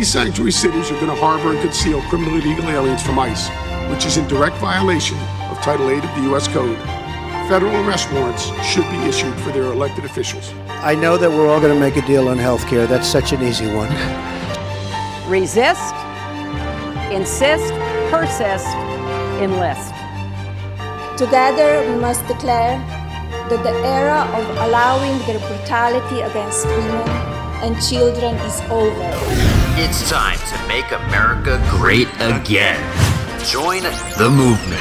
These sanctuary cities are going to harbor and conceal criminally illegal aliens from ICE, which is in direct violation of Title 8 of the U.S. Code. Federal arrest warrants should be issued for their elected officials. I know that we're all going to make a deal on health care. That's such an easy one. Resist, insist, persist, enlist. Together, we must declare that the era of allowing their brutality against women and children is over. It's time to make America great again. Join the movement.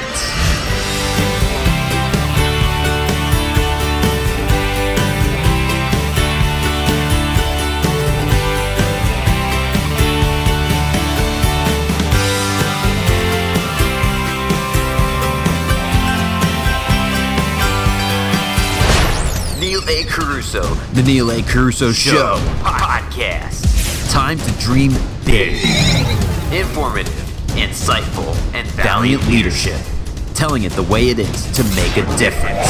Neil A. Carousso, The Neil A. Carousso Show podcast. Time to dream big. Informative, insightful, and valiant leadership. Telling it the way it is to make a difference.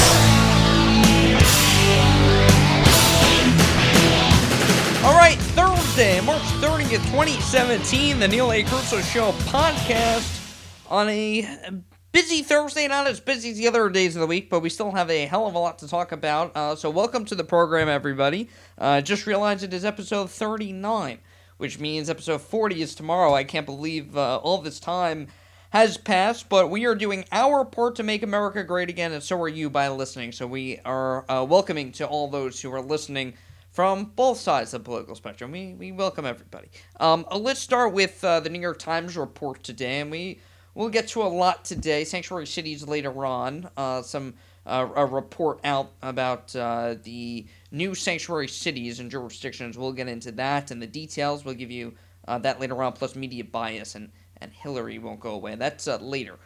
All right, Thursday, March 30th, 2017, the Neil A. Carousso Show podcast on a busy Thursday, not as busy as the other days of the week, but we still have a hell of a lot to talk about. Uh, so, welcome to the program, everybody. Uh, just realized it is episode 39, which means episode 40 is tomorrow. I can't believe uh, all this time has passed, but we are doing our part to make America great again, and so are you by listening. So, we are uh, welcoming to all those who are listening from both sides of the political spectrum. We, we welcome everybody. Um, uh, let's start with uh, the New York Times report today, and we we'll get to a lot today. Sanctuary cities later on. Uh, some uh, a report out about uh, the new sanctuary cities and jurisdictions. We'll get into that and the details. We'll give you uh, that later on. Plus media bias and and Hillary won't go away. That's uh, later.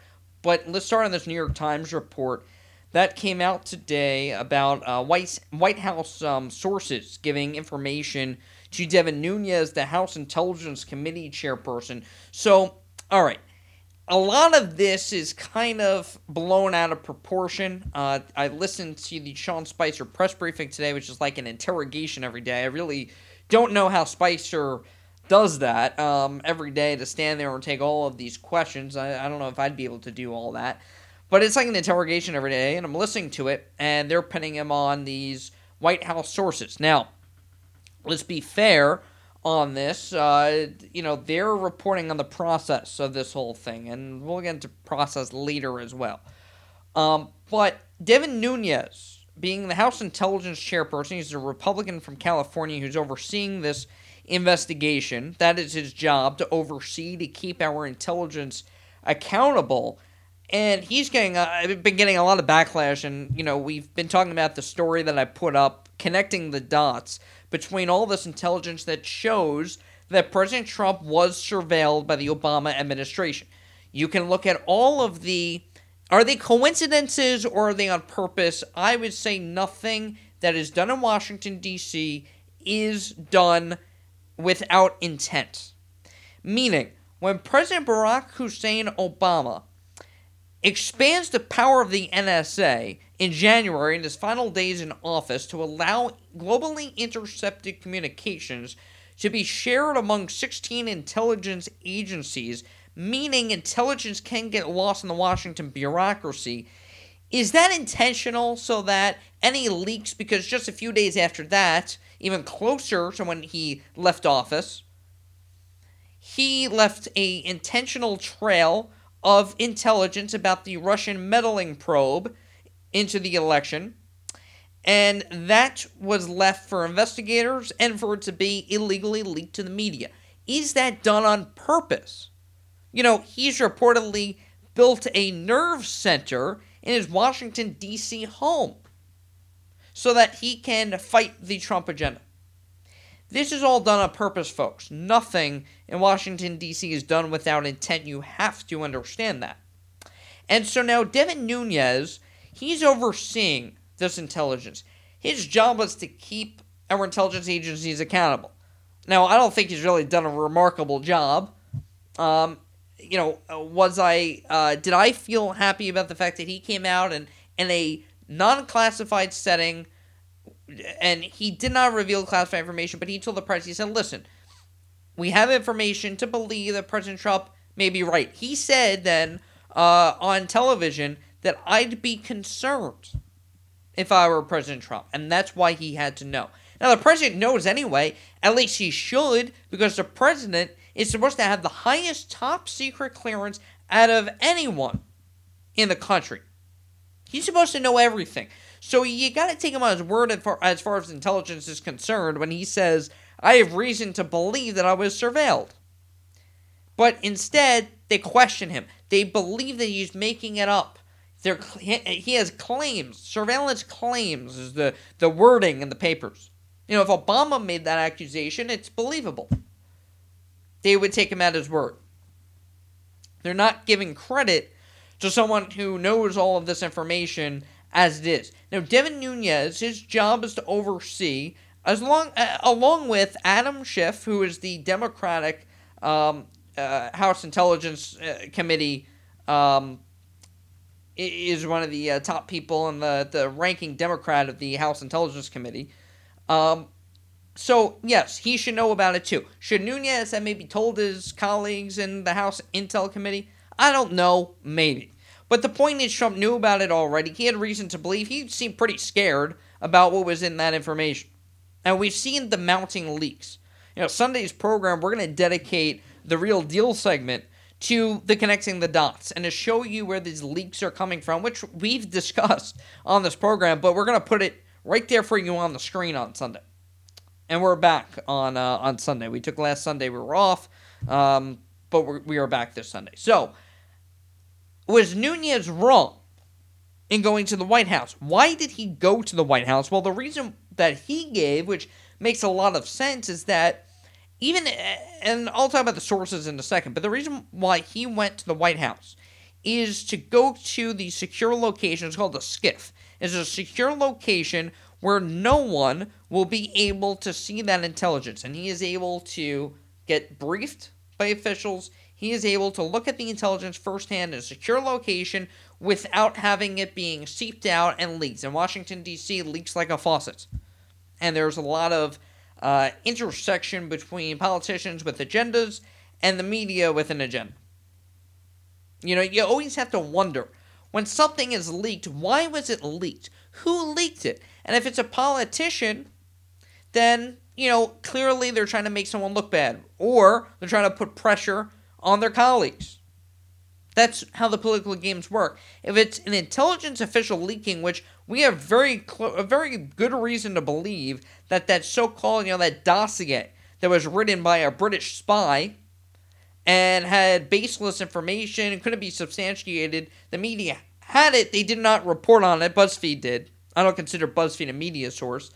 But let's start on this New York Times report that came out today about uh, White White House um, sources giving information to Devin Nunes, the House Intelligence Committee chairperson. So, all right, a lot of this is kind of blown out of proportion. Uh, I listened to the Sean Spicer press briefing today, which is like an interrogation every day. I really don't know how Spicer does that um, every day to stand there and take all of these questions. I, I don't know if I'd be able to do all that. But it's like an interrogation every day, and I'm listening to it, and they're pinning him on these White House sources. Now, let's be fair on this. Uh, you know, they're reporting on the process of this whole thing, and we'll get into process later as well. Um, but Devin Nunes, being the House Intelligence Chairperson, he's a Republican from California who's overseeing this investigation. That is his job to oversee, to keep our intelligence accountable. And he's getting, uh, I've been getting a lot of backlash, and, you know, we've been talking about the story that I put up, connecting the dots between all this intelligence that shows that President Trump was surveilled by the Obama administration. You can look at all of the are they coincidences or are they on purpose? I would say nothing that is done in Washington D.C. is done without intent. Meaning, when President Barack Hussein Obama expands the power of the NSA in January in his final days in office to allow globally intercepted communications to be shared among 16 intelligence agencies, meaning intelligence can get lost in the Washington bureaucracy. Is that intentional so that any leaks, because just a few days after that, even closer to when he left office, he left a intentional trail of intelligence about the Russian meddling probe into the election. And that was left for investigators and for it to be illegally leaked to the media. Is that done on purpose? You know, he's reportedly built a nerve center in his Washington, D.C. home so that he can fight the Trump agenda. This is all done on purpose, folks. Nothing in Washington, D.C. is done without intent. You have to understand that. And so now Devin Nunes, he's overseeing this intelligence. His job was to keep our intelligence agencies accountable. Now, I don't think he's really done a remarkable job. Um, you know, was I, uh, did I feel happy about the fact that he came out and in a non classified setting and he did not reveal classified information, but he told the press, he said, listen, we have information to believe that President Trump may be right. He said then uh, on television that I'd be concerned if I were President Trump, and that's why he had to know. Now, the president knows anyway, at least he should, because the president is supposed to have the highest top secret clearance out of anyone in the country. He's supposed to know everything. So you got to take him on his word as far, as intelligence is concerned when he says, I have reason to believe that I was surveilled. But instead, they question him. They believe that he's making it up. They're, he has claims, surveillance claims is the, the wording in the papers. You know, if Obama made that accusation, it's believable. They would take him at his word. They're not giving credit to someone who knows all of this information as it is. Now, Devin Nunes, his job is to oversee, as long uh, along with Adam Schiff, who is the Democratic um, uh, House Intelligence uh, Committee, um, is one of the uh, top people and the the ranking Democrat of the House Intelligence Committee. Um, so yes, he should know about it too. Should Nunes have maybe told his colleagues in the House Intel Committee? I don't know, maybe. But the point is, Trump knew about it already. He had reason to believe. He seemed pretty scared about what was in that information. And we've seen the mounting leaks. You know, Sunday's program, we're going to dedicate the real deal segment to the connecting the dots and to show you where these leaks are coming from, which we've discussed on this program, but we're going to put it right there for you on the screen on Sunday. And we're back on uh, on Sunday. We took last Sunday, we were off, um, but we're, we are back this Sunday. So, was Nunes wrong in going to the White House? Why did he go to the White House? Well, the reason that he gave, which makes a lot of sense, is that even, and I'll talk about the sources in a second, but the reason why he went to the White House is to go to the secure location. It's called the SCIF. It's a secure location where no one will be able to see that intelligence, and he is able to get briefed by officials he is able to look at the intelligence firsthand in a secure location without having it being seeped out and leaked. And Washington, D.C. leaks like a faucet. And there's a lot of uh, intersection between politicians with agendas and the media with an agenda. You know, you always have to wonder when something is leaked, why was it leaked? Who leaked it? And if it's a politician, then, you know, clearly they're trying to make someone look bad, or they're trying to put pressure on their colleagues. That's how the political games work. If it's an intelligence official leaking, which we have very cl- a very good reason to believe that that so-called, you know, that dossier that was written by a British spy and had baseless information and couldn't be substantiated, the media had it. They did not report on it. BuzzFeed did. I don't consider BuzzFeed a media source.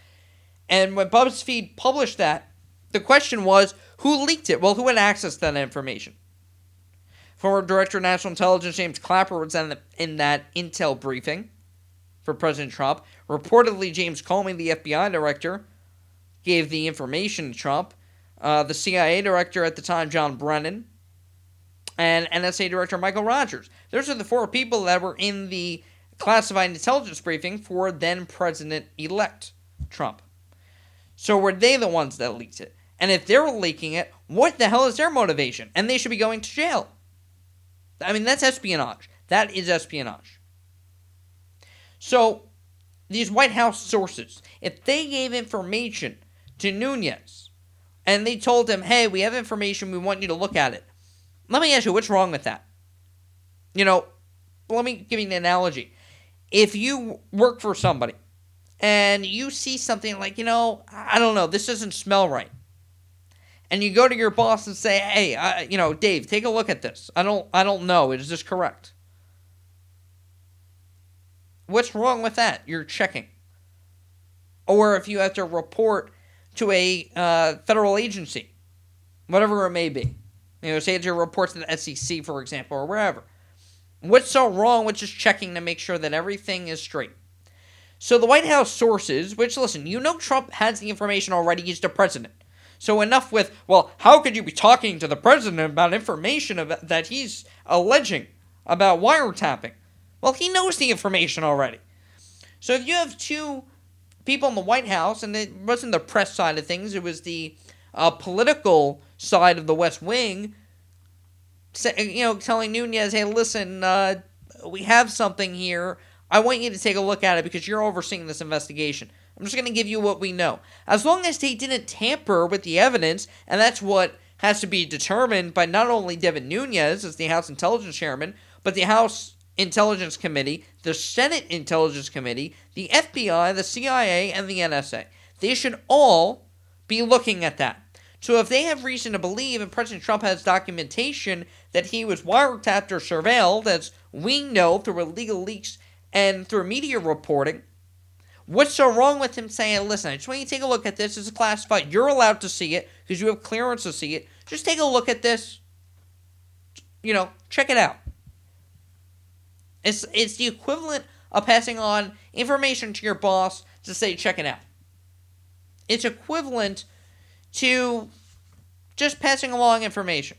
And when BuzzFeed published that, the question was, who leaked it? Well, who had access to that information? Former Director of National Intelligence James Clapper was in, the, in that intel briefing for President Trump. Reportedly, James Comey, the FBI director, gave the information to Trump. Uh, the CIA director at the time, John Brennan, and NSA director Michael Rogers. Those are the four people that were in the classified intelligence briefing for then President elect Trump. So were they the ones that leaked it? And if they're leaking it, what the hell is their motivation? And they should be going to jail. I mean, that's espionage. That is espionage. So, these White House sources, if they gave information to Nunes and they told him, hey, we have information, we want you to look at it, let me ask you, what's wrong with that? You know, let me give you an analogy. If you work for somebody and you see something like, you know, I don't know, this doesn't smell right and you go to your boss and say, "Hey, I, you know, Dave, take a look at this. I don't, I don't know. Is this correct?" What's wrong with that? You're checking. Or if you have to report to a uh, federal agency, whatever it may be, you know, say it's your report to the SEC, for example, or wherever. What's so wrong with just checking to make sure that everything is straight? So the White House sources, which listen, you know Trump has the information already, he's the president. So enough with, well, how could you be talking to the president about information about, that he's alleging about wiretapping? Well, he knows the information already. So if you have two people in the White House, and it wasn't the press side of things, it was the uh, political side of the West Wing, you know, telling Nunes, "Hey, listen, uh, we have something here. I want you to take a look at it because you're overseeing this investigation. I'm just going to give you what we know. As long as they didn't tamper with the evidence, and that's what has to be determined by not only Devin Nunes as the House Intelligence Chairman, but the House Intelligence Committee, the Senate Intelligence Committee, the FBI, the CIA, and the NSA. They should all be looking at that. So if they have reason to believe, and President Trump has documentation that he was wiretapped or surveilled, as we know through illegal leaks and through media reporting, what's so wrong with him saying, listen, I just want you to take a look at this. It's classified. You're allowed to see it because you have clearance to see it. Just take a look at this. You know, check it out. It's, it's the equivalent of passing on information to your boss to say, check it out. It's equivalent to just passing along information.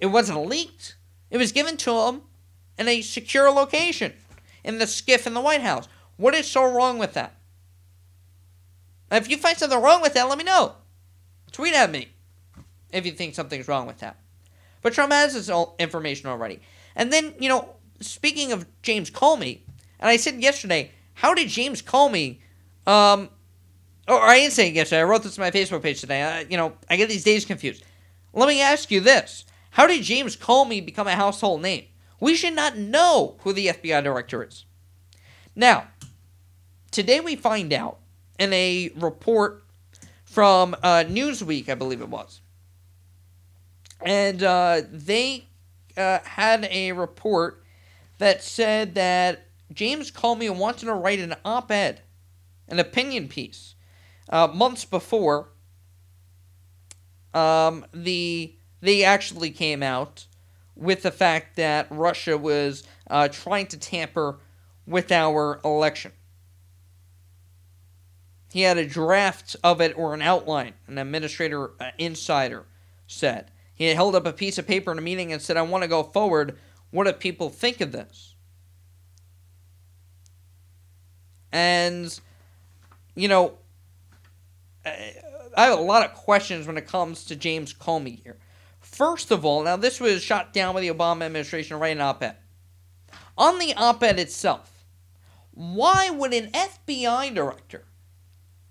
It wasn't leaked. It was given to him in a secure location in the SCIF in the White House. What is so wrong with that? If you find something wrong with that, let me know. Tweet at me if you think something's wrong with that. But Trump has his information already. And then, you know, speaking of James Comey, and I said yesterday, how did James Comey um, or I didn't say it yesterday. I wrote this on my Facebook page today. I, you know, I get these days confused. Let me ask you this: How did James Comey become a household name? We should not know who the FBI director is. Now, today we find out in a report from uh, Newsweek, I believe it was, and uh, they uh, had a report that said that James Comey wanted to write an op-ed, an opinion piece uh, months before, um, the they actually came out with the fact that Russia was uh, trying to tamper with our election. He had a draft of it or an outline, an administrator uh, insider said. He held up a piece of paper in a meeting and said, I want to go forward. What do people think of this? And, you know, I have a lot of questions when it comes to James Comey here. First of all, now this was shot down by the Obama administration writing an op-ed. On the op-ed itself, why would an FBI director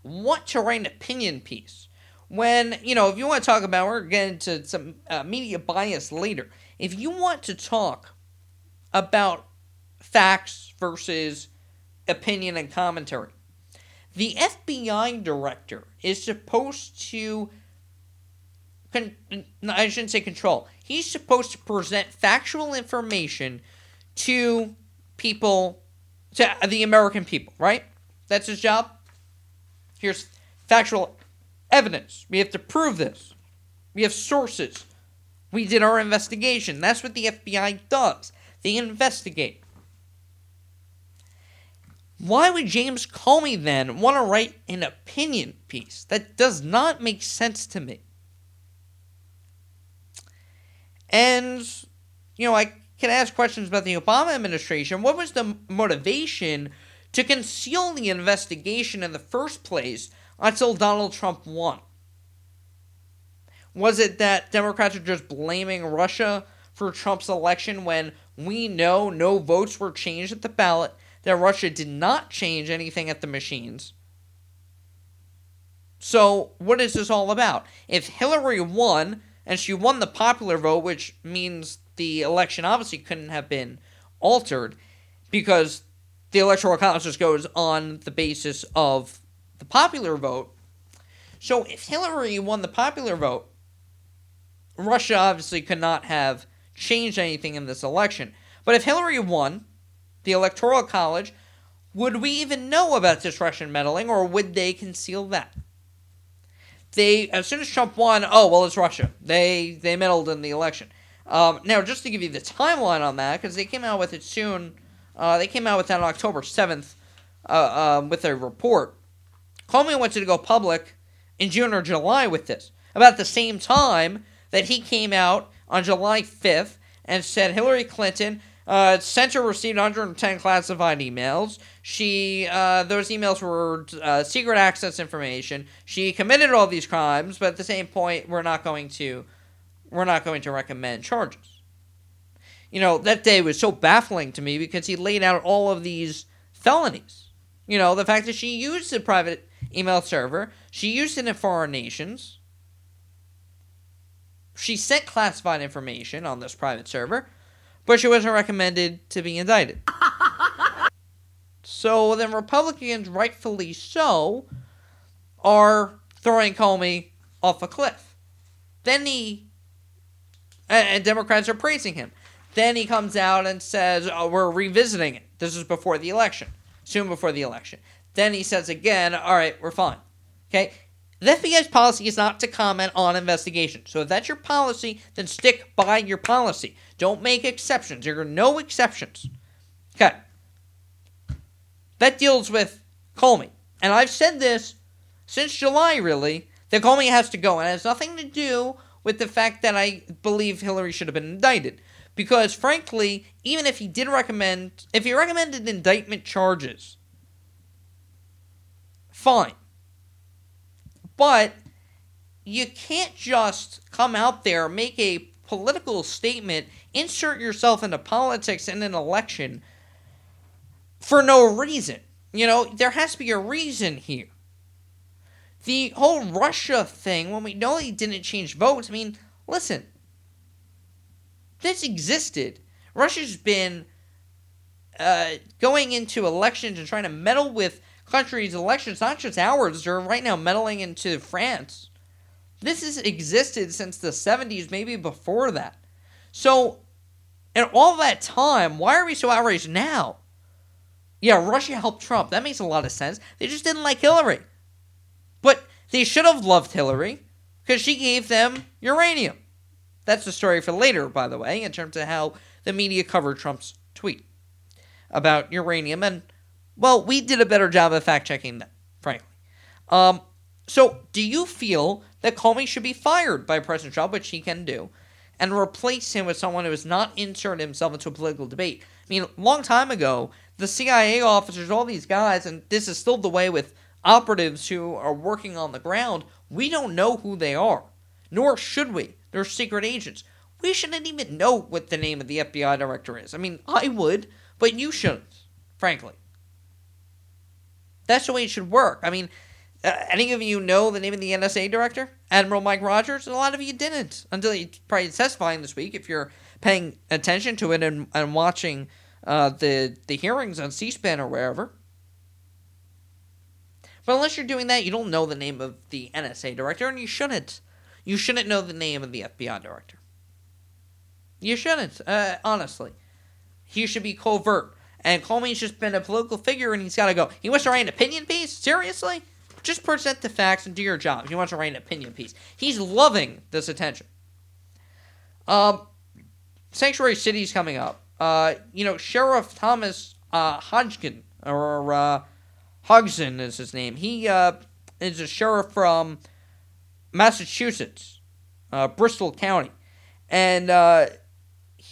want to write an opinion piece when you know if you want to talk about we're getting to some uh, media bias later if you want to talk about facts versus opinion and commentary the FBI director is supposed to. Con- I shouldn't say control. He's supposed to present factual information to people, to the American people, right? That's his job. Here's factual evidence. We have to prove this. We have sources. We did our investigation. That's what the FBI does. They investigate. Why would James Comey then want to write an opinion piece? That does not make sense to me. And, you know, I can ask questions about the Obama administration. What was the motivation to conceal the investigation in the first place until Donald Trump won? Was it that Democrats are just blaming Russia for Trump's election when we know no votes were changed at the ballot that Russia did not change anything at the machines. So, what is this all about? If Hillary won, and she won the popular vote, which means the election obviously couldn't have been altered because the Electoral College just goes on the basis of the popular vote. So, if Hillary won the popular vote, Russia obviously could not have changed anything in this election. But if Hillary won, the Electoral College, would we even know about this Russian meddling, or would they conceal that? They, as soon as Trump won, oh well, it's Russia. They they meddled in the election. Um, now, just to give you the timeline on that, because they came out with it soon. Uh, they came out with that on October seventh, uh, um, with a report. Comey wanted to go public in June or July with this, about the same time that he came out on July fifth and said Hillary Clinton Uh, Center received 110 classified emails. She, uh, those emails were uh, secret access information. She committed all these crimes, but at the same point, we're not going to, we're not going to recommend charges. You know, that day was so baffling to me because he laid out all of these felonies. You know, the fact that she used a private email server, she used it in foreign nations, she sent classified information on this private server but she wasn't recommended to be indicted. so then Republicans, rightfully so, are throwing Comey off a cliff. Then he, and Democrats are praising him. Then he comes out and says, oh, We're revisiting it. This is before the election, soon before the election. Then he says again, All right, we're fine. Okay? The FBI's policy is not to comment on investigations. So if that's your policy, then stick by your policy. Don't make exceptions. There are no exceptions. Okay. That deals with Comey. And I've said this since July, really, that Comey has to go. And it has nothing to do with the fact that I believe Hillary should have been indicted. Because, frankly, even if he did recommend, if he recommended indictment charges, fine. But you can't just come out there, make a political statement, insert yourself into politics in an election for no reason. You know, there has to be a reason here. The whole Russia thing, when we know he didn't change votes, I mean, listen, this existed. Russia's been uh, going into elections and trying to meddle with countries' elections, not just ours. They're right now meddling into France. This has existed since the 70s, maybe before that. So, in all that time, why are we so outraged now? Yeah, Russia helped Trump. That makes a lot of sense. They just didn't like Hillary. But they should have loved Hillary because she gave them uranium. That's the story for later, by the way, in terms of how the media covered Trump's tweet about uranium and well, we did a better job of fact checking them, frankly. Um, so, do you feel that Comey should be fired by President Trump, which he can do, and replace him with someone who has not inserted himself into a political debate? I mean, a long time ago, the CIA officers, all these guys, and this is still the way with operatives who are working on the ground, we don't know who they are, nor should we. They're secret agents. We shouldn't even know what the name of the FBI director is. I mean, I would, but you shouldn't, frankly. That's the way it should work. I mean, uh, any of you know the name of the NSA director, Admiral Mike Rogers? A lot of you didn't until he probably testifying this week. If you're paying attention to it and, and watching uh, the the hearings on C-SPAN or wherever. But unless you're doing that, you don't know the name of the NSA director, and you shouldn't. You shouldn't know the name of the FBI director. You shouldn't, uh, honestly. He should be covert. And Comey's just been a political figure and he's got to go. He wants to write an opinion piece? Seriously? Just present the facts and do your job. He wants to write an opinion piece. He's loving this attention. Um, Sanctuary City's coming up. Uh, you know, Sheriff Thomas uh, Hodgkin, or uh, Hodgson is his name. He uh, is a sheriff from Massachusetts, uh, Bristol County. And uh,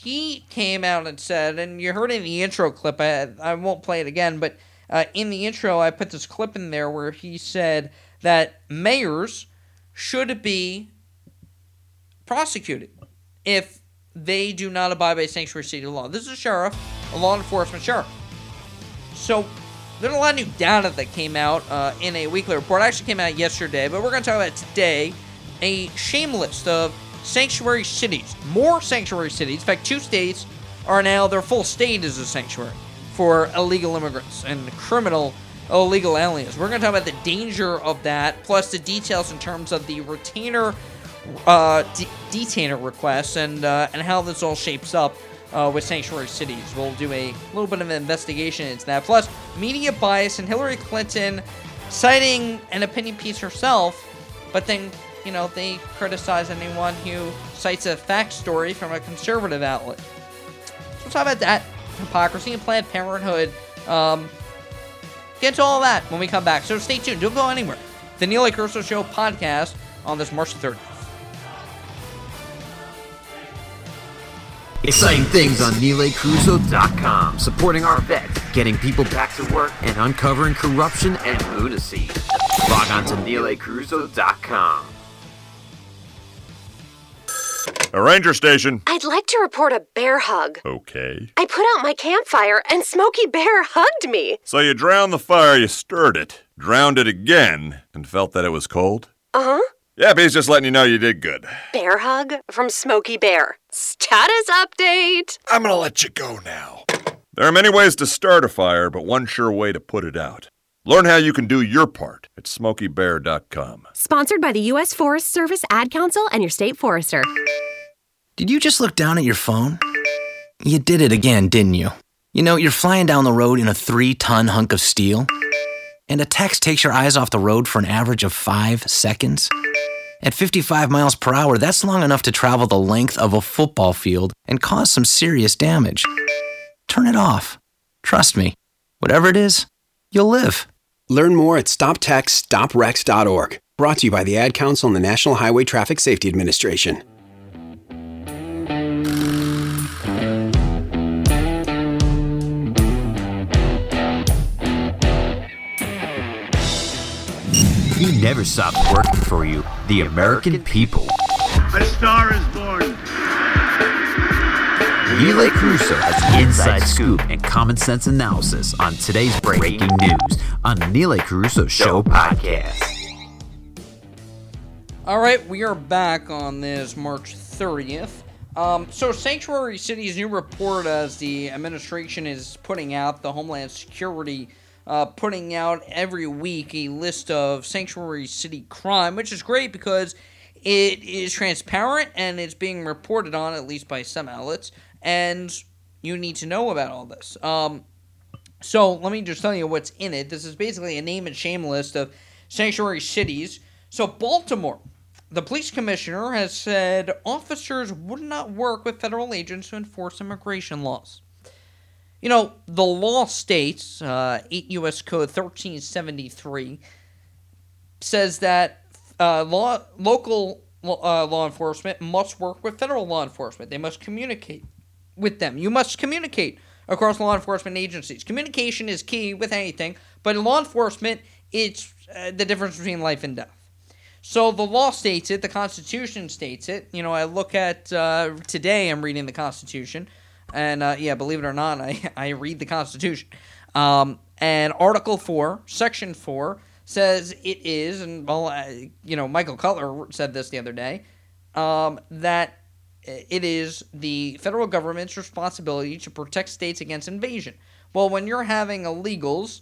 he came out and said, and you heard in the intro clip, I, I won't play it again, but uh, in the intro, I put this clip in there where he said that mayors should be prosecuted if they do not abide by sanctuary city law. This is a sheriff, a law enforcement sheriff. So there's a lot of new data that came out uh, in a weekly report. It actually came out yesterday, but we're going to talk about today a shame list of sanctuary cities, more sanctuary cities. In fact, two states are now, their full state is a sanctuary for illegal immigrants and criminal illegal aliens. We're going to talk about the danger of that, plus the details in terms of the retainer uh, de- detainer requests and uh, and how this all shapes up uh, with sanctuary cities. We'll do a little bit of an investigation into that. Plus, media bias and Hillary Clinton citing an opinion piece herself, but then you know, they criticize anyone who cites a fact story from a conservative outlet. So talk about that hypocrisy and Planned Parenthood. Um, get to all that when we come back. So stay tuned. Don't go anywhere. The Neil A. Show podcast on this March 3rd. Exciting things on NeilACarousso.com, supporting our vets, getting people back to work, and uncovering corruption and lunacy. Log on to A ranger station. I'd like to report a bear hug. Okay. I put out my campfire and Smokey Bear hugged me. So you drowned the fire, you stirred it, drowned it again, and felt that it was cold? Uh huh. Yep, he's just letting you know you did good. Bear hug from Smokey Bear. Status update. I'm gonna let you go now. There are many ways to start a fire, but one sure way to put it out. Learn how you can do your part at smokeybear.com. Sponsored by the U.S. Forest Service Ad Council and your state forester. Did you just look down at your phone? You did it again, didn't you? You know, you're flying down the road in a three ton hunk of steel, and a text takes your eyes off the road for an average of five seconds. At 55 miles per hour, that's long enough to travel the length of a football field and cause some serious damage. Turn it off. Trust me, whatever it is, you'll live. Learn more at stoptextsstopwrecks.org. Brought to you by the Ad Council and the National Highway Traffic Safety Administration. He never stopped working for you, the American people. A star is born. Neil A. Carousso has the inside scoop and common sense analysis on today's breaking news on the Neil A. Carousso Show podcast. All right, we are back on this March 30th. Um, so, Sanctuary City's new report, as the administration is putting out, the Homeland Security uh, putting out every week a list of Sanctuary City crime, which is great because it is transparent and it's being reported on, at least by some outlets, and you need to know about all this. Um, so, let me just tell you what's in it. This is basically a name and shame list of sanctuary cities. So, Baltimore the police commissioner has said officers would not work with federal agents to enforce immigration laws. You know, the law states, uh, 8 U.S. Code 1373, says that uh, law, local uh, law enforcement must work with federal law enforcement. They must communicate with them. You must communicate across law enforcement agencies. Communication is key with anything, but in law enforcement, it's uh, the difference between life and death. So the law states it, the Constitution states it. You know, I look at uh, today, I'm reading the Constitution, and uh, yeah, believe it or not, I, I read the Constitution. Um, and Article 4, Section 4, says it is, and well, you know, Michael Cutler said this the other day, um, that it is the federal government's responsibility to protect states against invasion. Well, when you're having illegals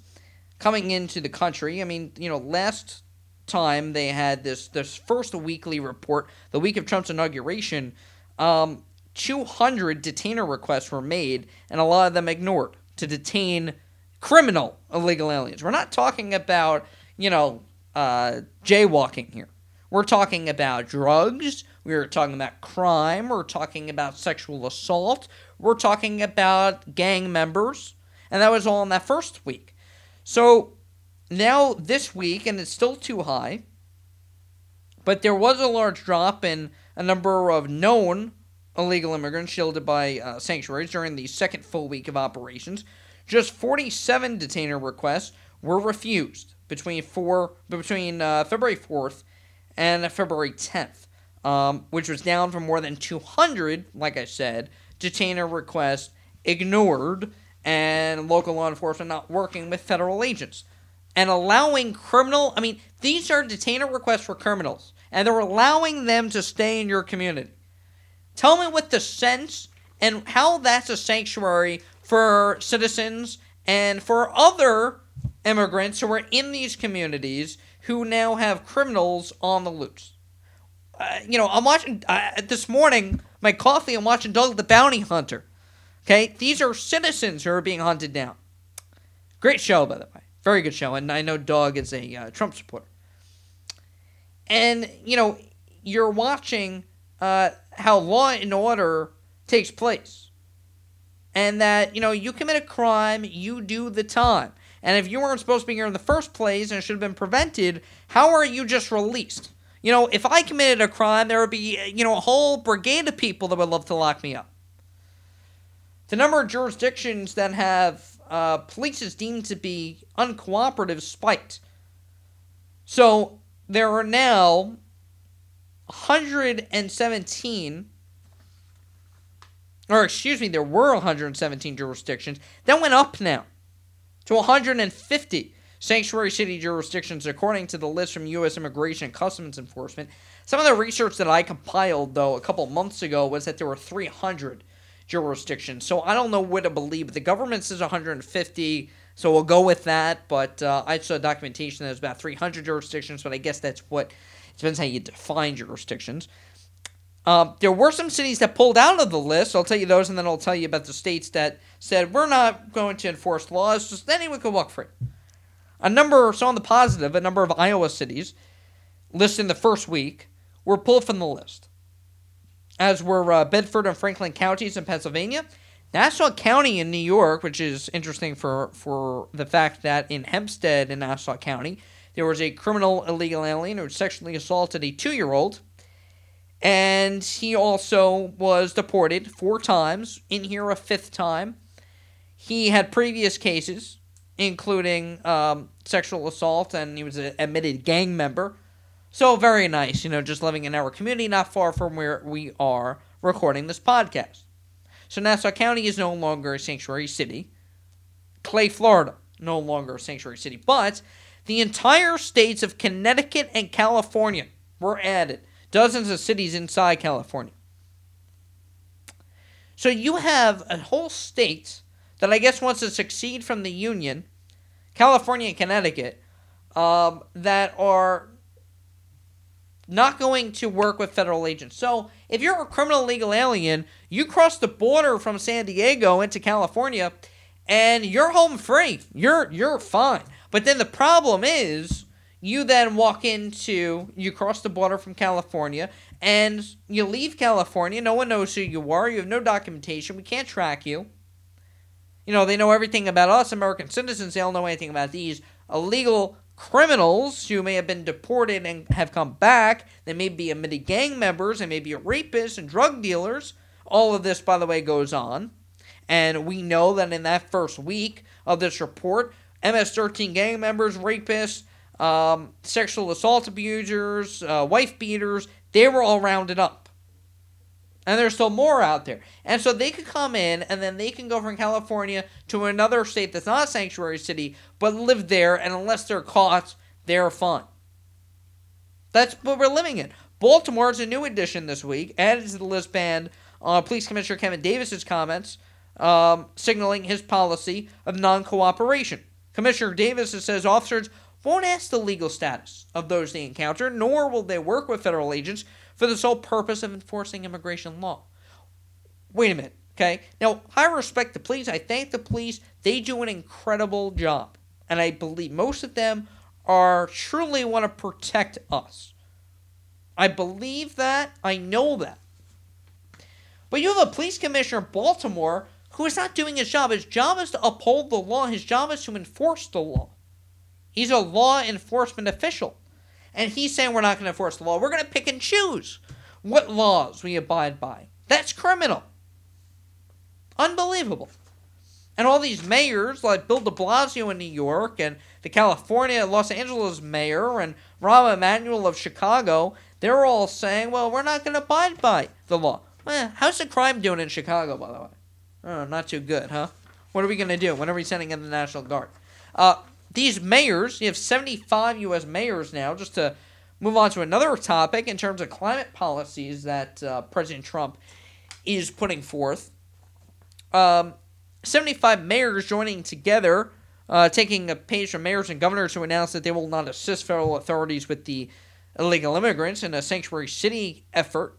coming into the country, I mean, you know, last time they had this this first weekly report, the week of Trump's inauguration, um, 200 detainer requests were made, and a lot of them ignored to detain criminal illegal aliens. We're not talking about you know uh, jaywalking here. We're talking about drugs. We're talking about crime. We're talking about sexual assault. We're talking about gang members, and that was all in that first week. So now this week, and it's still too high, but there was a large drop in a number of known illegal immigrants shielded by uh, sanctuaries during the second full week of operations. Just 47 detainer requests were refused between four between uh, February 4th and February 10th, um, which was down from more than 200, like I said, detainer requests ignored and local law enforcement not working with federal agents and allowing criminal I mean, these are detainer requests for criminals, and they're allowing them to stay in your community. Tell me what the sense and how that's a sanctuary for citizens and for other immigrants who are in these communities who now have criminals on the loose. Uh, you know, I'm watching uh, this morning, my coffee, I'm watching Dog the Bounty Hunter. Okay? These are citizens who are being hunted down. Great show, by the way. Very good show, and I know Dog is a uh, Trump supporter. And you know, you're watching uh, how law and order takes place, and that you know you commit a crime, you do the time, and if you weren't supposed to be here in the first place and it should have been prevented, how are you just released? You know, if I committed a crime, there would be you know a whole brigade of people that would love to lock me up. the number of jurisdictions that have uh, police is deemed to be uncooperative spiked. So there are now 117, or excuse me, there were 117 jurisdictions. That went up now to 150 sanctuary city jurisdictions, according to the list from U.S. Immigration and Customs Enforcement. Some of the research that I compiled, though, a couple months ago was that there were 300 jurisdictions. So I don't know what to believe. The government says 150, so we'll go with that. But uh, I saw documentation that was about 300 jurisdictions, but I guess that's what it depends how you define jurisdictions. Um, there were some cities that pulled out of the list. I'll tell you those, and then I'll tell you about the states that said we're not going to enforce laws. Just anyone can walk free. A number, so on the positive, a number of Iowa cities listed in the first week were pulled from the list, as were uh, Bedford and Franklin counties in Pennsylvania, Nassau County in New York, which is interesting for for the fact that in Hempstead in Nassau County there was a criminal illegal alien who sexually assaulted a two-year-old, and he also was deported four times. In here, a fifth time. He had previous cases, including um, sexual assault, and he was an admitted gang member. So very nice, you know, just living in our community, not far from where we are recording this podcast. So Nassau County is no longer a sanctuary city. Clay, Florida, no longer a sanctuary city. But the entire states of Connecticut and California were added. Dozens of cities inside California. So you have a whole state that I guess wants to succeed from the Union, California and Connecticut, um, that are not going to work with federal agents. So if you're a criminal legal alien, you cross the border from San Diego into California, and you're home free. You're you're fine. But then the problem is you then walk into you cross the border from California and you leave California. No one knows who you are. You have no documentation. We can't track you. You know, they know everything about us, American citizens. They don't know anything about these illegal criminals who may have been deported and have come back. They may be admitted gang members. They may be rapists and drug dealers. All of this, by the way, goes on. And we know that in that first week of this report, MS 13 gang members, rapists, um, sexual assault abusers, uh, wife beaters, they were all rounded up. And there's still more out there. And so they could come in and then they can go from California to another state that's not a sanctuary city, but live there, and unless they're caught, they're fine. That's what we're living in. Baltimore is a new addition this week, added to the list band uh, Police Commissioner Kevin Davis's comments, um, signaling his policy of non cooperation. Commissioner Davis says officers won't ask the legal status of those they encounter, nor will they work with federal agents for the sole purpose of enforcing immigration law. Wait a minute, okay? Now, I respect the police. I thank the police. They do an incredible job. And I believe most of them are truly want to protect us. I believe that. I know that. But you have a police commissioner in Baltimore who is not doing his job. His job is to uphold the law, his job is to enforce the law. He's a law enforcement official. And he's saying we're not going to enforce the law. We're going to pick and choose what laws we abide by. That's criminal. Unbelievable. And all these mayors, like Bill de Blasio in New York, and the California, Los Angeles mayor, and Rahm Emanuel of Chicago, they're all saying, well, we're not going to abide by the law. Eh, how's the crime doing in Chicago, by the way? Oh, not too good, huh? What are we going to do? When are we sending in the National Guard? Uh, these mayors, you have 75 U.S. mayors now, just to move on to another topic in terms of climate policies that uh, President Trump is putting forth. Um, 75 mayors joining together, uh, taking a page from mayors and governors who announced that they will not assist federal authorities with the illegal immigrants in a sanctuary city effort,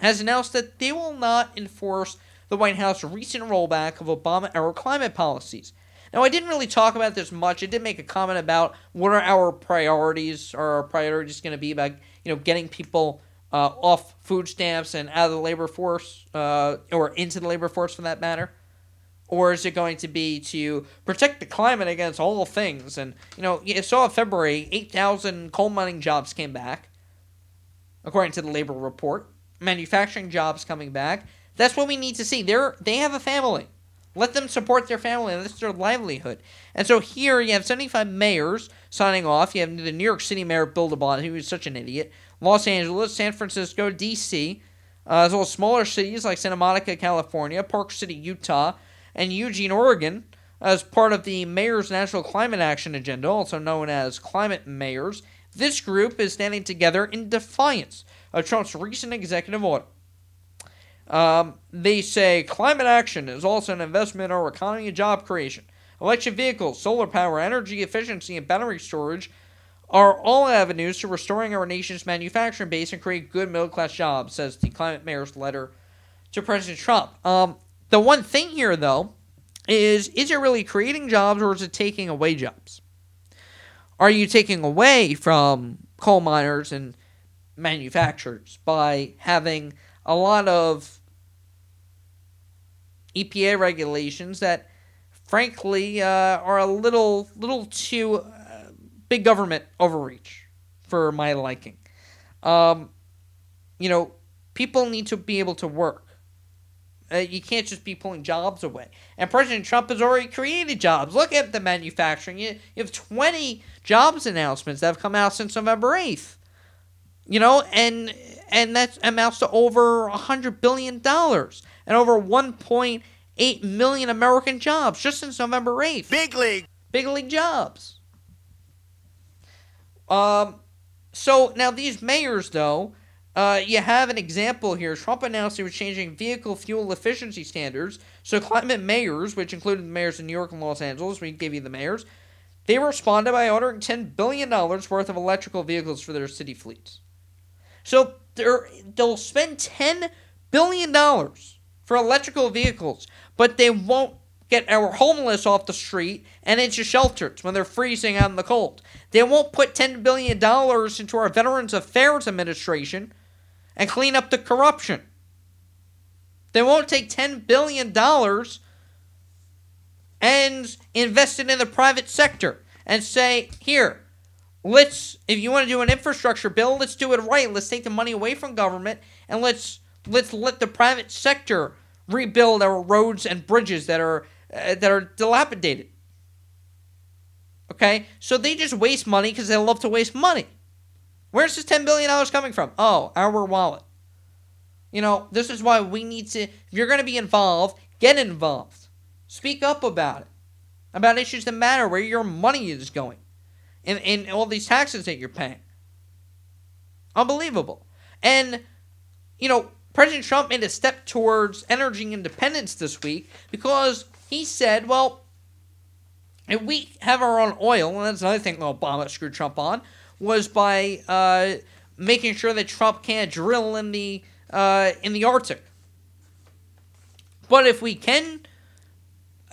has announced that they will not enforce the White House recent rollback of Obama era climate policies. Now, I didn't really talk about this much. I did make a comment about what are our priorities. Are our priorities going to be about you know getting people uh, off food stamps and out of the labor force, uh, or into the labor force for that matter? Or is it going to be to protect the climate against all things? And you know, you saw in February, eight thousand coal mining jobs came back, according to the labor report. Manufacturing jobs coming back. That's what we need to see. They're they have a family. Let them support their family. And that's their livelihood. And so here you have 75 mayors signing off. You have the New York City mayor Bill de Blasio, who is such an idiot. Los Angeles, San Francisco, D.C., uh, as well as smaller cities like Santa Monica, California, Park City, Utah, and Eugene, Oregon, as part of the Mayor's National Climate Action Agenda, also known as Climate Mayors. This group is standing together in defiance of Trump's recent executive order. Um, they say climate action is also an investment in our economy and job creation. Electric vehicles, solar power, energy efficiency, and battery storage are all avenues to restoring our nation's manufacturing base and create good middle class jobs, says the climate mayor's letter to President Trump. Um, the one thing here, though, is is it really creating jobs or is it taking away jobs? Are you taking away from coal miners and manufacturers by having a lot of EPA regulations that, frankly, uh, are a little little too uh, big government overreach for my liking. Um, you know, people need to be able to work. Uh, you can't just be pulling jobs away. And President Trump has already created jobs. Look at the manufacturing. You, you have 20 jobs announcements that have come out since November 8th. You know, and and that amounts to over $100 billion and over 1.8 million American jobs just since November 8th. Big league. Big league jobs. Um, so now these mayors, though, uh, you have an example here. Trump announced he was changing vehicle fuel efficiency standards. So climate mayors, which included the mayors of New York and Los Angeles, we gave you the mayors, they responded by ordering $10 billion worth of electrical vehicles for their city fleets. So they'll spend $10 billion for electrical vehicles, but they won't get our homeless off the street and into shelters when they're freezing out in the cold. They won't put $10 billion into our Veterans Affairs Administration and clean up the corruption. They won't take $10 billion and invest it in the private sector and say, here, let's, if you want to do an infrastructure bill, let's do it right. Let's take the money away from government and let's let's let the private sector rebuild our roads and bridges that are uh, that are dilapidated. Okay? So they just waste money because they love to waste money. Where's this $10 billion coming from? Oh, our wallet. You know, this is why we need to, if you're going to be involved, get involved. Speak up about it, about issues that matter, where your money is going, and, and all these taxes that you're paying. Unbelievable. And, you know, President Trump made a step towards energy independence this week because he said, well, if we have our own oil, and that's another thing Obama screwed Trump on, was by uh, making sure that Trump can't drill in the uh, in the Arctic. But if we can,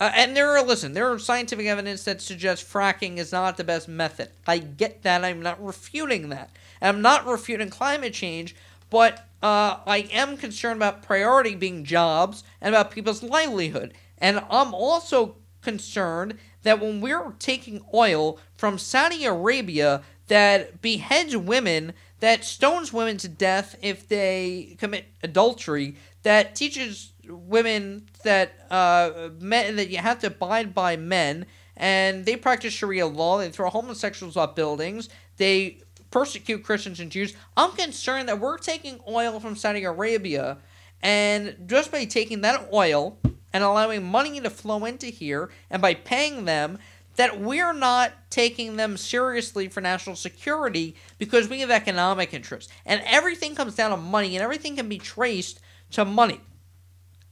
uh, and there are listen, there are scientific evidence that suggests fracking is not the best method. I get that. I'm not refuting that. I'm not refuting climate change, but uh, I am concerned about priority being jobs and about people's livelihood. And I'm also concerned that when we're taking oil from Saudi Arabia that beheads women, that stones women to death if they commit adultery, that teaches women that uh, men that you have to abide by men, and they practice Sharia law. They throw homosexuals off buildings. They persecute Christians and Jews. I'm concerned that we're taking oil from Saudi Arabia, and just by taking that oil and allowing money to flow into here, and by paying them, that we're not taking them seriously for national security because we have economic interests. And everything comes down to money, and everything can be traced to money.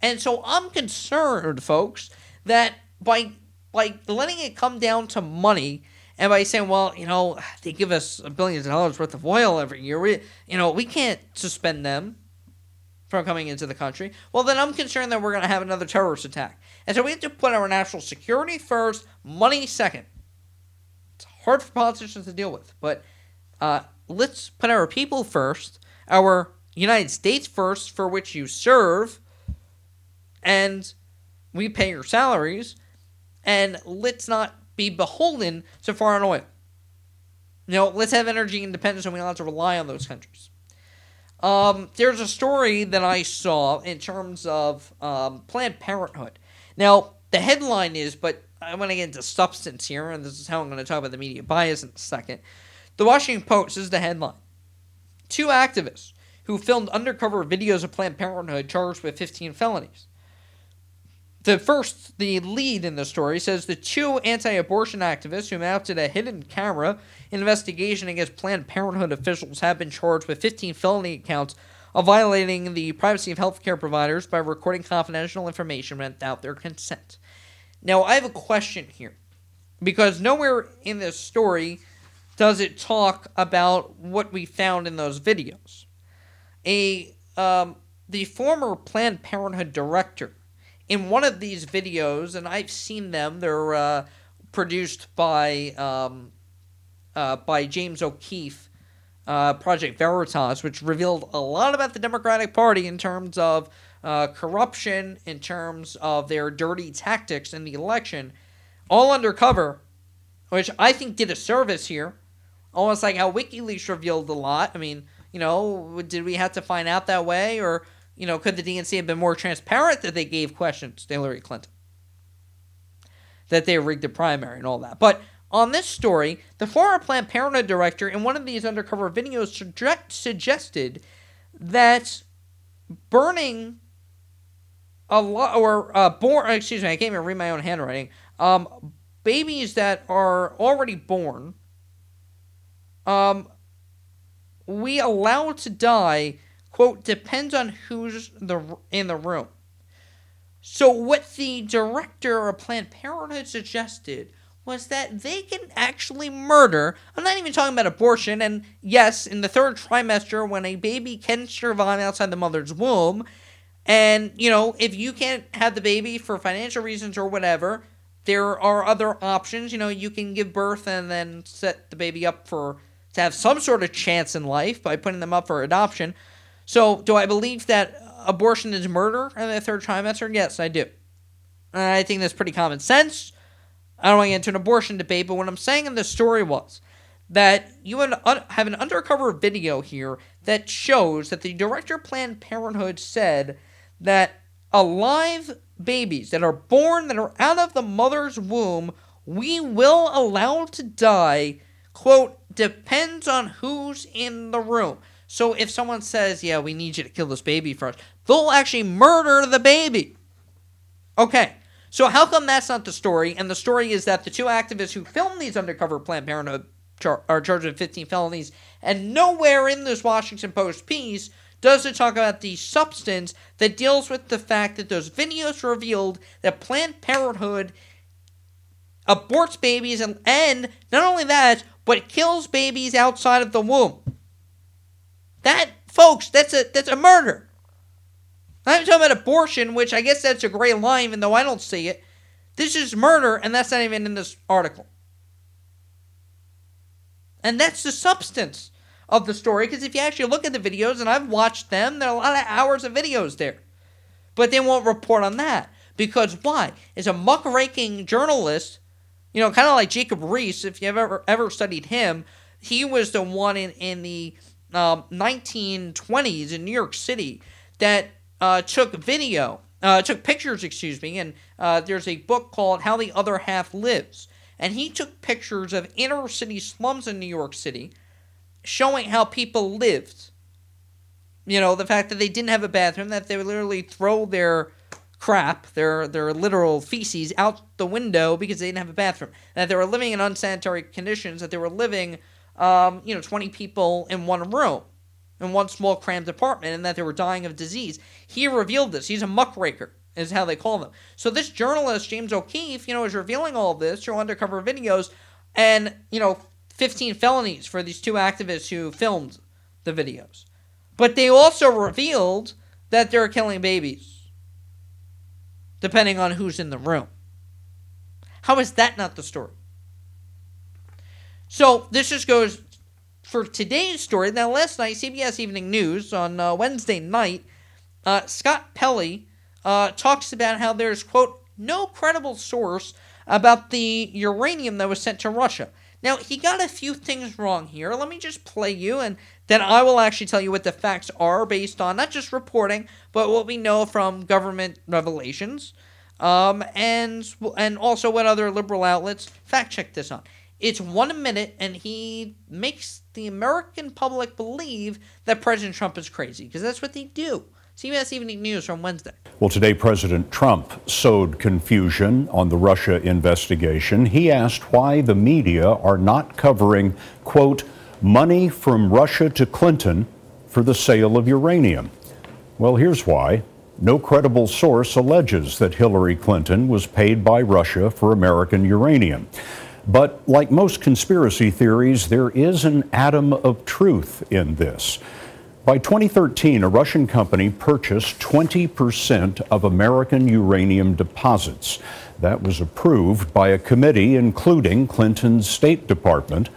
And so I'm concerned, folks, that by by letting it come down to money and by saying, well, you know, they give us billions of dollars worth of oil every year, we, you know, we can't suspend them from coming into the country. Well, then I'm concerned that we're going to have another terrorist attack. And so we have to put our national security first, money second. It's hard for politicians to deal with, but uh, let's put our people first, our United States first, for which you serve, and we pay your salaries, and let's not be beholden to foreign oil. You know, let's have energy independence and we don't have to rely on those countries. Um, there's a story that I saw in terms of um, Planned Parenthood. Now, the headline is, but I want to get into substance here, and this is how I'm going to talk about the media bias in a second. The Washington Post is the headline. Two activists who filmed undercover videos of Planned Parenthood charged with 15 felonies. The first, the lead in the story, says the two anti abortion activists who mounted a hidden camera investigation against Planned Parenthood officials have been charged with 15 felony counts of violating the privacy of healthcare providers by recording confidential information without their consent. Now, I have a question here because nowhere in this story does it talk about what we found in those videos. A um, the former Planned Parenthood director in one of these videos, and I've seen them. They're uh, produced by um, uh, by James O'Keefe, uh, Project Veritas, which revealed a lot about the Democratic Party in terms of uh, corruption, in terms of their dirty tactics in the election, all undercover, which I think did a service here. Almost like how WikiLeaks revealed a lot. I mean, you know, did we have to find out that way, or you know, could the DNC have been more transparent that they gave questions to Hillary Clinton? That they rigged the primary and all that. But on this story, the former Planned Parenthood director in one of these undercover videos suggest- suggested that burning a lot or uh, born excuse me, I can't even read my own handwriting. Um, babies that are already born, um, we allow to die quote depends on who's the in the room. So what the director of Planned Parenthood suggested was that they can actually murder. I'm not even talking about abortion. And yes, in the third trimester, when a baby can survive outside the mother's womb, and you know, if you can't have the baby for financial reasons or whatever, there are other options. You know, you can give birth and then set the baby up for to have some sort of chance in life by putting them up for adoption. So, do I believe that abortion is murder in the third trimester? Yes, I do. I think that's pretty common sense. I don't want to get into an abortion debate, but what I'm saying in this story was that you have an undercover video here that shows that the director of Planned Parenthood said that alive babies that are born that are out of the mother's womb, we will allow to die, quote, depends on who's in the room. So if someone says, yeah, we need you to kill this baby first, they'll actually murder the baby. Okay, so how come that's not the story? And the story is that the two activists who filmed these undercover Planned Parenthood char- are charged with 15 felonies, and nowhere in this Washington Post piece does it talk about the substance that deals with the fact that those videos revealed that Planned Parenthood aborts babies and, and not only that, but kills babies outside of the womb. That, folks, that's a that's a murder. I'm talking about abortion, which I guess that's a gray line, even though I don't see it. This is murder, and that's not even in this article. And that's the substance of the story, because if you actually look at the videos, and I've watched them, there are a lot of hours of videos there. But they won't report on that. Because why? As a muckraking journalist, you know, kind of like Jacob Riis, if you've ever ever studied him, he was the one in, in the um, 1920s in New York City that uh, took video, uh, took pictures, excuse me, and uh, there's a book called How the Other Half Lives. And he took pictures of inner city slums in New York City showing how people lived. You know, the fact that they didn't have a bathroom, that they would literally throw their crap, their their literal feces out the window because they didn't have a bathroom. That they were living in unsanitary conditions, that they were living um, you know, 20 people in one room, in one small cramped apartment, and that they were dying of disease. He revealed this. He's a muckraker, is how they call them. So this journalist, James O'Keefe, you know, is revealing all this through undercover videos and, you know, 15 felonies for these two activists who filmed the videos. But they also revealed that they're killing babies, depending on who's in the room. How is that not the story? So this just goes for today's story. Now, last night, CBS Evening News on uh, Wednesday night, uh, Scott Pelley uh, talks about how there's, quote, no credible source about the uranium that was sent to Russia. Now, he got a few things wrong here. Let me just play you, and then I will actually tell you what the facts are based on not just reporting, but what we know from government revelations, um, and and also what other liberal outlets fact check this on. It's one minute, and he makes the American public believe that President Trump is crazy because that's what they do. CBS Evening News from Wednesday. Well, today President Trump sowed confusion on the Russia investigation. He asked why the media are not covering, quote, money from Russia to Clinton for the sale of uranium. Well, here's why. No credible source alleges that Hillary Clinton was paid by Russia for American uranium. But like most conspiracy theories, there is an atom of truth in this. By 2013, a Russian company purchased 20% of American uranium deposits. That was approved by a committee including Clinton's State Department,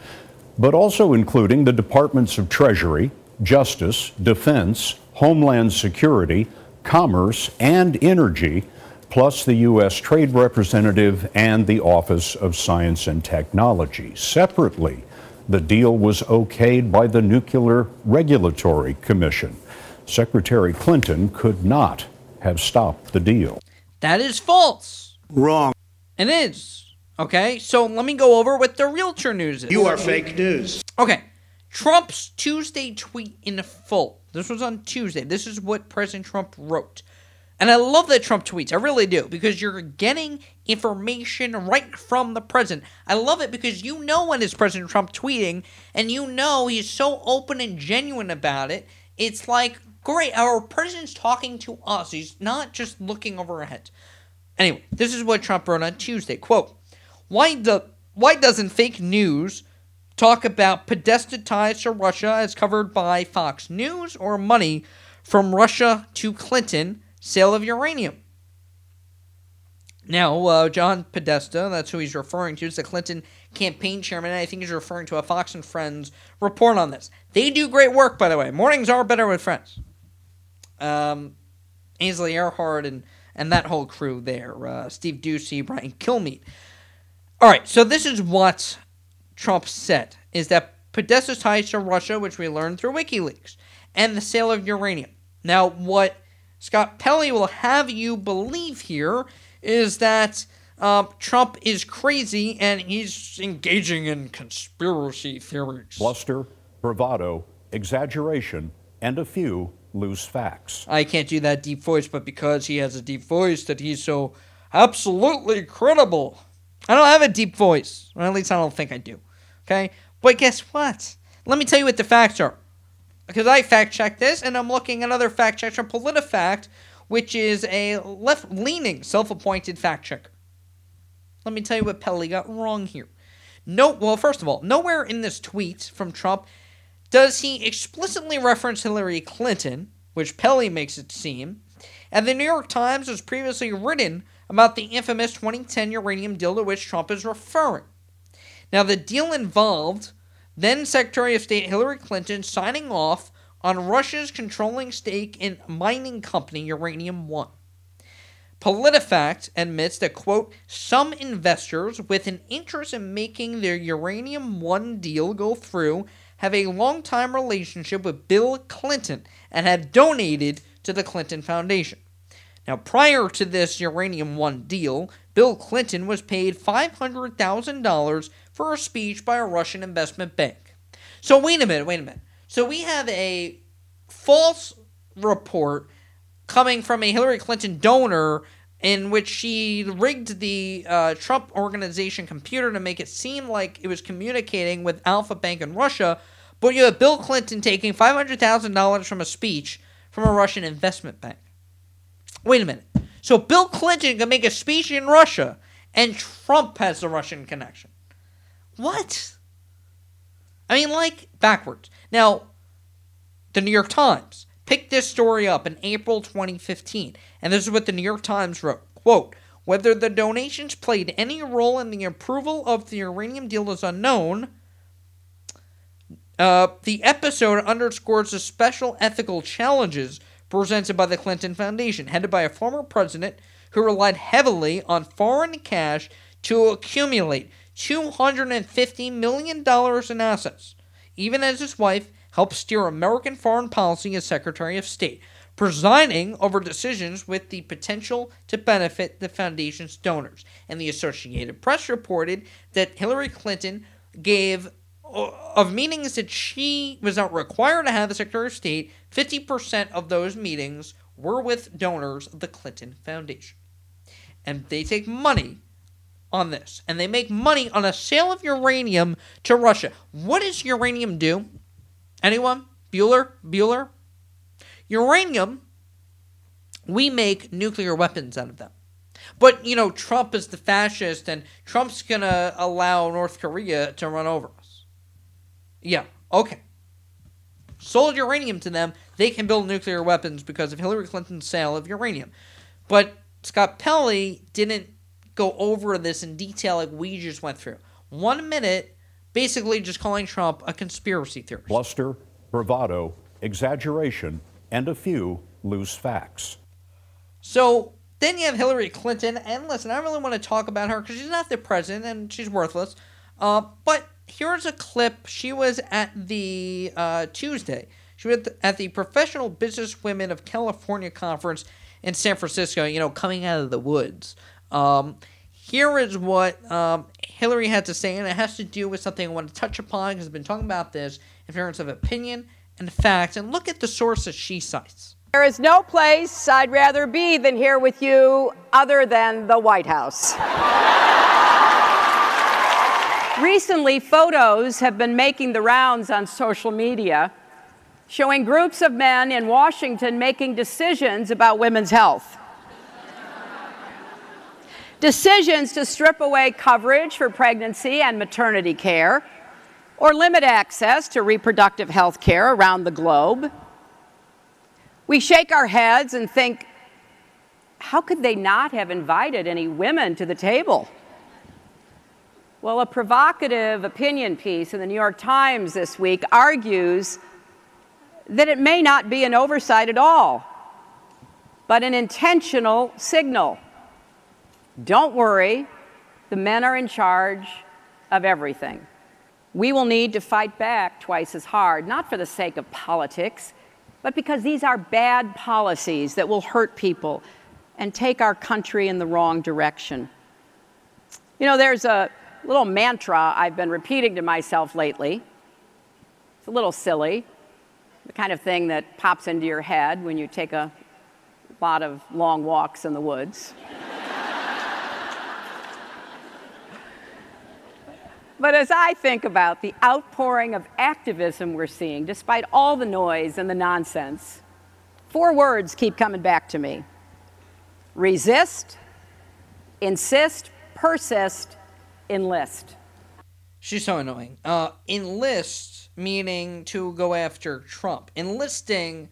but also including the Departments of Treasury, Justice, Defense, Homeland Security, Commerce, and Energy plus the U.S. Trade Representative and the Office of Science and Technology. Separately, the deal was okayed by the Nuclear Regulatory Commission. Secretary Clinton could not have stopped the deal. That is false. Wrong. It is. Okay, so let me go over what the realtor news is. You are fake news. Okay, Trump's Tuesday tweet in full. This was on Tuesday. This is what President Trump wrote. And I love that Trump tweets. I really do because you're getting information right from the president. I love it because you know when it's President Trump tweeting and you know he's so open and genuine about it. It's like, great, our president's talking to us. He's not just looking over our heads. Anyway, this is what Trump wrote on Tuesday. Quote, why, do, why doesn't fake news talk about Podesta ties to Russia as covered by Fox News or money from Russia to Clinton – sale of uranium. Now, uh, John Podesta, that's who he's referring to, is the Clinton campaign chairman, and I think he's referring to a Fox and Friends report on this. They do great work, by the way. Mornings are better with friends. Um, Ainsley Earhardt and, and that whole crew there, uh, Steve Doocy, Brian Kilmeade. All right, so this is what Trump said, is that Podesta's ties to Russia, which we learned through WikiLeaks, and the sale of uranium. Now, what Scott Pelley will have you believe here is that uh, Trump is crazy and he's engaging in conspiracy theories. Bluster, bravado, exaggeration, and a few loose facts. I can't do that deep voice, but because he has a deep voice, that he's so absolutely credible. I don't have a deep voice, or at least I don't think I do. Okay? But guess what? Let me tell you what the facts are because I fact checked this, and I'm looking at other fact checks from PolitiFact, which is a left leaning self appointed fact checker. Let me tell you what Pelley got wrong here. No, well, first of all, nowhere in this tweet from Trump does he explicitly reference Hillary Clinton, which Pelley makes it seem, and the New York Times has previously written about the infamous 2010 uranium deal to which Trump is referring. Now, the deal involved then Secretary of State Hillary Clinton signing off on Russia's controlling stake in mining company Uranium One. PolitiFact admits that, quote, some investors with an interest in making their Uranium One deal go through have a long-time relationship with Bill Clinton and have donated to the Clinton Foundation. Now, prior to this Uranium One deal, Bill Clinton was paid $500,000 for a speech by a Russian investment bank. So, wait a minute, wait a minute. So, we have a false report coming from a Hillary Clinton donor in which she rigged the uh, Trump organization computer to make it seem like it was communicating with Alpha Bank in Russia, but you have Bill Clinton taking $500,000 from a speech from a Russian investment bank. Wait a minute. So Bill Clinton can make a speech in Russia, and Trump has the Russian connection. What? I mean, like, backwards. Now, the New York Times picked this story up in April 2015, and this is what the New York Times wrote. Quote, whether the donations played any role in the approval of the uranium deal is unknown. Uh, the episode underscores the special ethical challenges presented by the Clinton Foundation, headed by a former president who relied heavily on foreign cash to accumulate $250 million in assets, even as his wife helped steer American foreign policy as Secretary of State, presiding over decisions with the potential to benefit the foundation's donors. And the Associated Press reported that Hillary Clinton gave uh, of meetings that she was not required to have as Secretary of State, 50% of those meetings were with donors of the Clinton Foundation. And they take money on this. And they make money on a sale of uranium to Russia. What does uranium do? Anyone? Bueller? Bueller? Uranium, we make nuclear weapons out of them. But, you know, Trump is the fascist, and Trump's going to allow North Korea to run over us. Yeah, okay. Sold uranium to them, they can build nuclear weapons because of Hillary Clinton's sale of uranium. But Scott Pelley didn't go over this in detail like we just went through. One minute, basically just calling Trump a conspiracy theorist. Bluster, bravado, exaggeration, and a few loose facts. So then you have Hillary Clinton, and listen, I don't really want to talk about her because she's not the president and she's worthless. Uh, but here's a clip. She was at the uh, Tuesday. She was at the Professional Business Women of California conference in San Francisco. You know, coming out of the woods. Um, here is what um, Hillary had to say, and it has to do with something I want to touch upon because I've been talking about this in terms of opinion and facts. And look at the sources she cites. There is no place I'd rather be than here with you other than the White House. Recently, photos have been making the rounds on social media showing groups of men in Washington making decisions about women's health. Decisions to strip away coverage for pregnancy and maternity care, or limit access to reproductive health care around the globe. We shake our heads and think, how could they not have invited any women to the table? Well, a provocative opinion piece in the New York Times this week argues that it may not be an oversight at all, but an intentional signal don't worry, the men are in charge of everything. We will need to fight back twice as hard, not for the sake of politics, but because these are bad policies that will hurt people and take our country in the wrong direction. You know, there's a little mantra I've been repeating to myself lately. It's a little silly, the kind of thing that pops into your head when you take a lot of long walks in the woods. But as I think about the outpouring of activism we're seeing, despite all the noise and the nonsense, four words keep coming back to me resist, insist, persist, enlist. She's so annoying. Uh, enlist, meaning to go after Trump. Enlisting,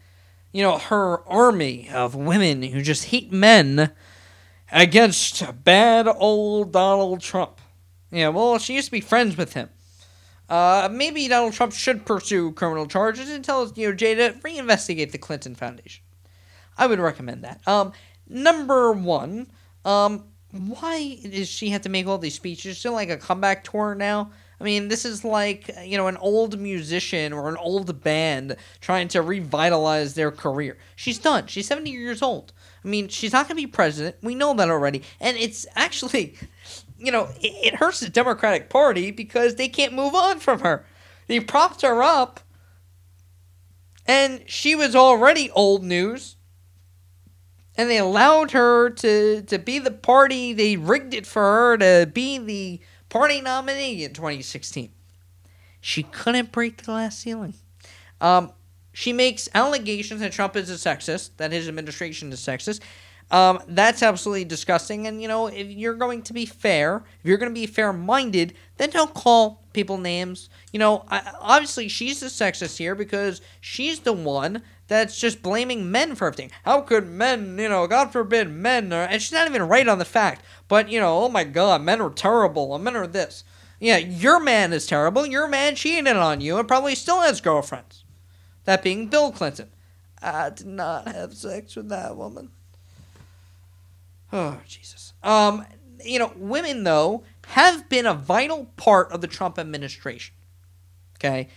you know, her army of women who just hate men against bad old Donald Trump. Yeah, well, she used to be friends with him. Uh, maybe Donald Trump should pursue criminal charges and tell you DOJ to reinvestigate the Clinton Foundation. I would recommend that. Um, number one, um, why does she have to make all these speeches? Is like a comeback tour now? I mean, this is like, you know, an old musician or an old band trying to revitalize their career. She's done. She's 70 years old. I mean, she's not going to be president. We know that already. And it's actually, you know, it, it hurts the Democratic Party because they can't move on from her. They propped her up, and she was already old news. And they allowed her to, to be the party. They rigged it for her to be the party nominee in 2016. She couldn't break the glass ceiling. Um, she makes allegations that Trump is a sexist, that his administration is sexist. Um, that's absolutely disgusting. And, you know, if you're going to be fair, if you're going to be fair minded, then don't call people names. You know, I, obviously she's the sexist here because she's the one that's just blaming men for everything. How could men, you know, God forbid, men are, and she's not even right on the fact, but, you know, oh my God, men are terrible, men are this. Yeah, your man is terrible, your man cheated on you and probably still has girlfriends. That being Bill Clinton. I did not have sex with that woman. Oh, Jesus. Um, you know, women, though, have been a vital part of the Trump administration. Okay?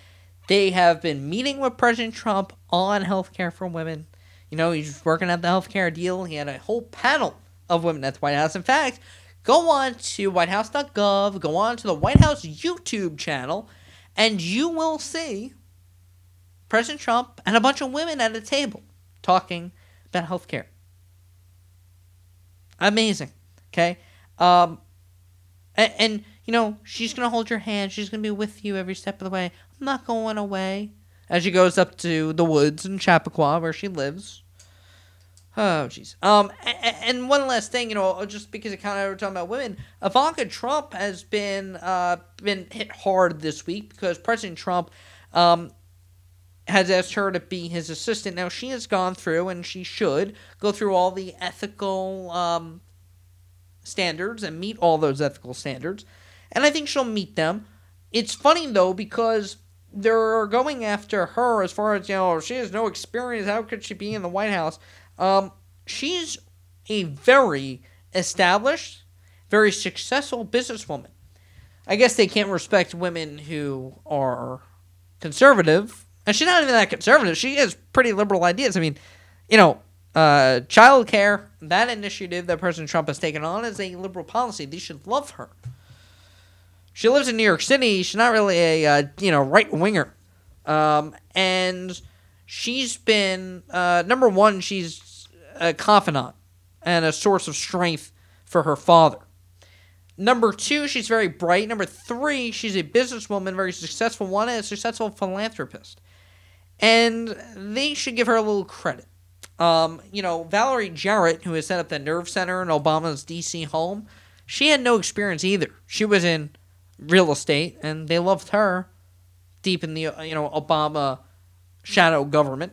They have been meeting with President Trump on health care for women. You know, he's working at the health care deal. He had a whole panel of women at the White House. In fact, go on to whitehouse.gov, go on to the White House YouTube channel, and you will see President Trump and a bunch of women at a table talking about health care. Amazing. Okay? Um, and, and, you know, she's going to hold your hand. She's going to be with you every step of the way. I'm not going away. As she goes up to the woods in Chappaqua where she lives. Oh, jeez. Um, and one last thing, you know, just because it kind of we're talking about women, Ivanka Trump has been uh been hit hard this week because President Trump um has asked her to be his assistant. Now she has gone through, and she should go through all the ethical um standards and meet all those ethical standards, and I think she'll meet them. It's funny though because they're going after her as far as you know she has no experience. How could she be in the White House? Um, she's a very established, very successful businesswoman. I guess they can't respect women who are conservative. And she's not even that conservative. She has pretty liberal ideas. I mean, you know, uh, child care, that initiative that President Trump has taken on is a liberal policy. They should love her. She lives in New York City. She's not really a, uh, you know, right winger. Um, and she's been, uh, number one, she's a confidant and a source of strength for her father. Number two, she's very bright. Number three, she's a businesswoman, very successful one, and a successful philanthropist. And they should give her a little credit. Um, you know, Valerie Jarrett, who has set up the Nerve Center in Obama's D.C. home, she had no experience either. She was in real estate, and they loved her deep in the you know Obama shadow government.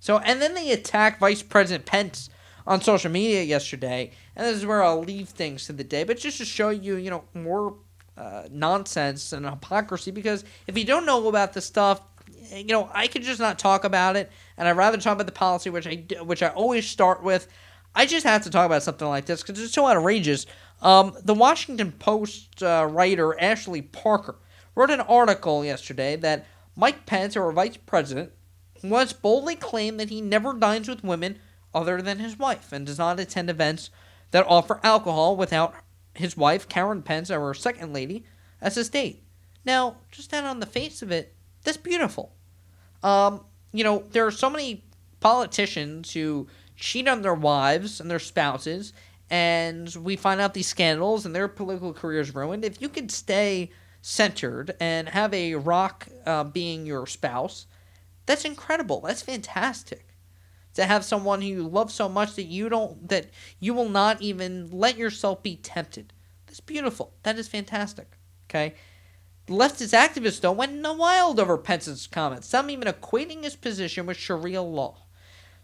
So, and then they attack Vice President Pence on social media yesterday, and this is where I'll leave things to the day, but just to show you, you know, more uh, nonsense and hypocrisy. Because if you don't know about this stuff, you know, I could just not talk about it, and I'd rather talk about the policy, which I which I always start with. I just have to talk about something like this because it's so outrageous. Um, the Washington Post uh, writer Ashley Parker wrote an article yesterday that Mike Pence, our vice president, once boldly claimed that he never dines with women other than his wife and does not attend events that offer alcohol without his wife, Karen Pence, our second lady, as his date. Now, just that on the face of it, that's beautiful. Um, you know, there are so many politicians who cheat on their wives and their spouses, and we find out these scandals and their political careers ruined. If you could stay centered and have a rock uh, being your spouse, that's incredible. That's fantastic. To have someone who you love so much that you don't that you will not even let yourself be tempted. That's beautiful. That is fantastic. Okay? Leftist activists though went in the wild over Pence's comments, some even equating his position with Sharia law.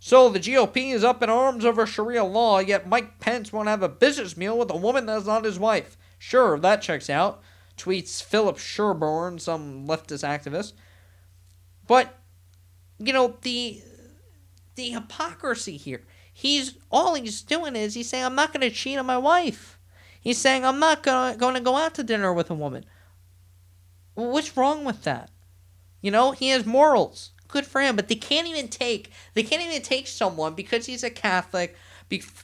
So the GOP is up in arms over Sharia law, yet Mike Pence won't have a business meal with a woman that's not his wife. Sure, that checks out, tweets Philip Sherborne, some leftist activist. But you know the the hypocrisy here. He's all he's doing is he's saying I'm not going to cheat on my wife. He's saying I'm not going to go out to dinner with a woman. What's wrong with that? You know, he has morals. Good for him, but they can't even take they can't even take someone because he's a Catholic,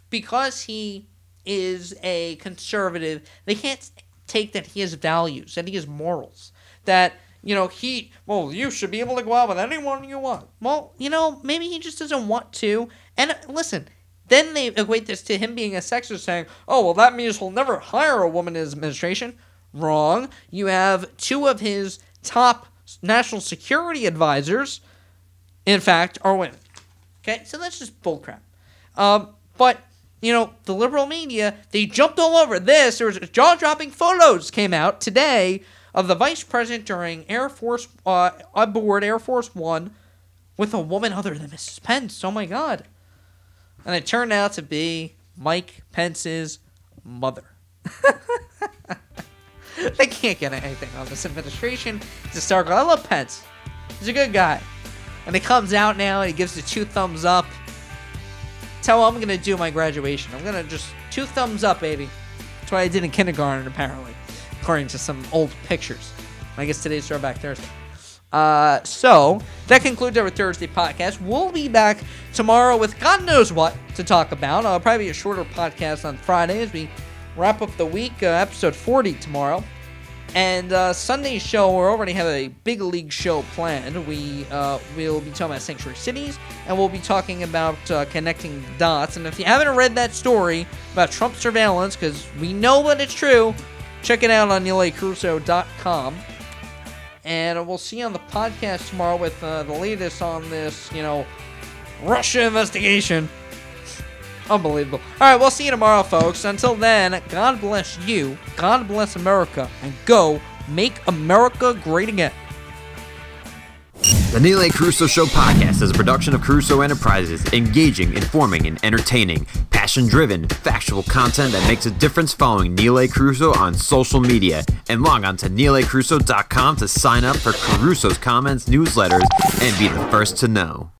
because he is a conservative. They can't take that he has values, that he has morals, that you know, he, well, you should be able to go out with anyone you want. Well, you know, maybe he just doesn't want to. And uh, listen, then they equate this to him being a sexist, saying, oh, well, that means he'll never hire a woman in his administration. Wrong. You have two of his top national security advisors, in fact, are women. Okay, so that's just bullcrap. Um, but you know, the liberal media, they jumped all over this. There was jaw dropping photos came out today of the vice president during Air Force uh, aboard Air Force One with a woman other than Mrs. Pence. Oh my God! And it turned out to be Mike Pence's mother. they can't get anything on this administration. It's historical. I love Pence. He's a good guy. And he comes out now and he gives the two thumbs up. Tell him I'm gonna do my graduation. I'm gonna just two thumbs up, baby. That's what I did in kindergarten, apparently, according to some old pictures. I guess today's Throwback Thursday. Uh, so that concludes our Thursday podcast. We'll be back tomorrow with God knows what to talk about. Uh, probably a shorter podcast on Friday as we wrap up the week. Uh, episode 40 tomorrow. And uh, Sunday's show, we already have a big league show planned. We uh, will be talking about Sanctuary Cities, and we'll be talking about uh, connecting dots. And if you haven't read that story about Trump surveillance, because we know that it's true, check it out on NeilACarousso.com. And we'll see you on the podcast tomorrow with uh, the latest on this, you know, Russia investigation. Unbelievable. All right, we'll see you tomorrow, folks. Until then, God bless you, God bless America, and go make America great again. The Neil A. Carousso Show podcast is a production of Carousso Enterprises, engaging, informing, and entertaining, passion driven, factual content that makes a difference following Neil A. Carousso on social media. And log on to NeilACarousso.com to sign up for Carousso's comments, newsletters, and be the first to know.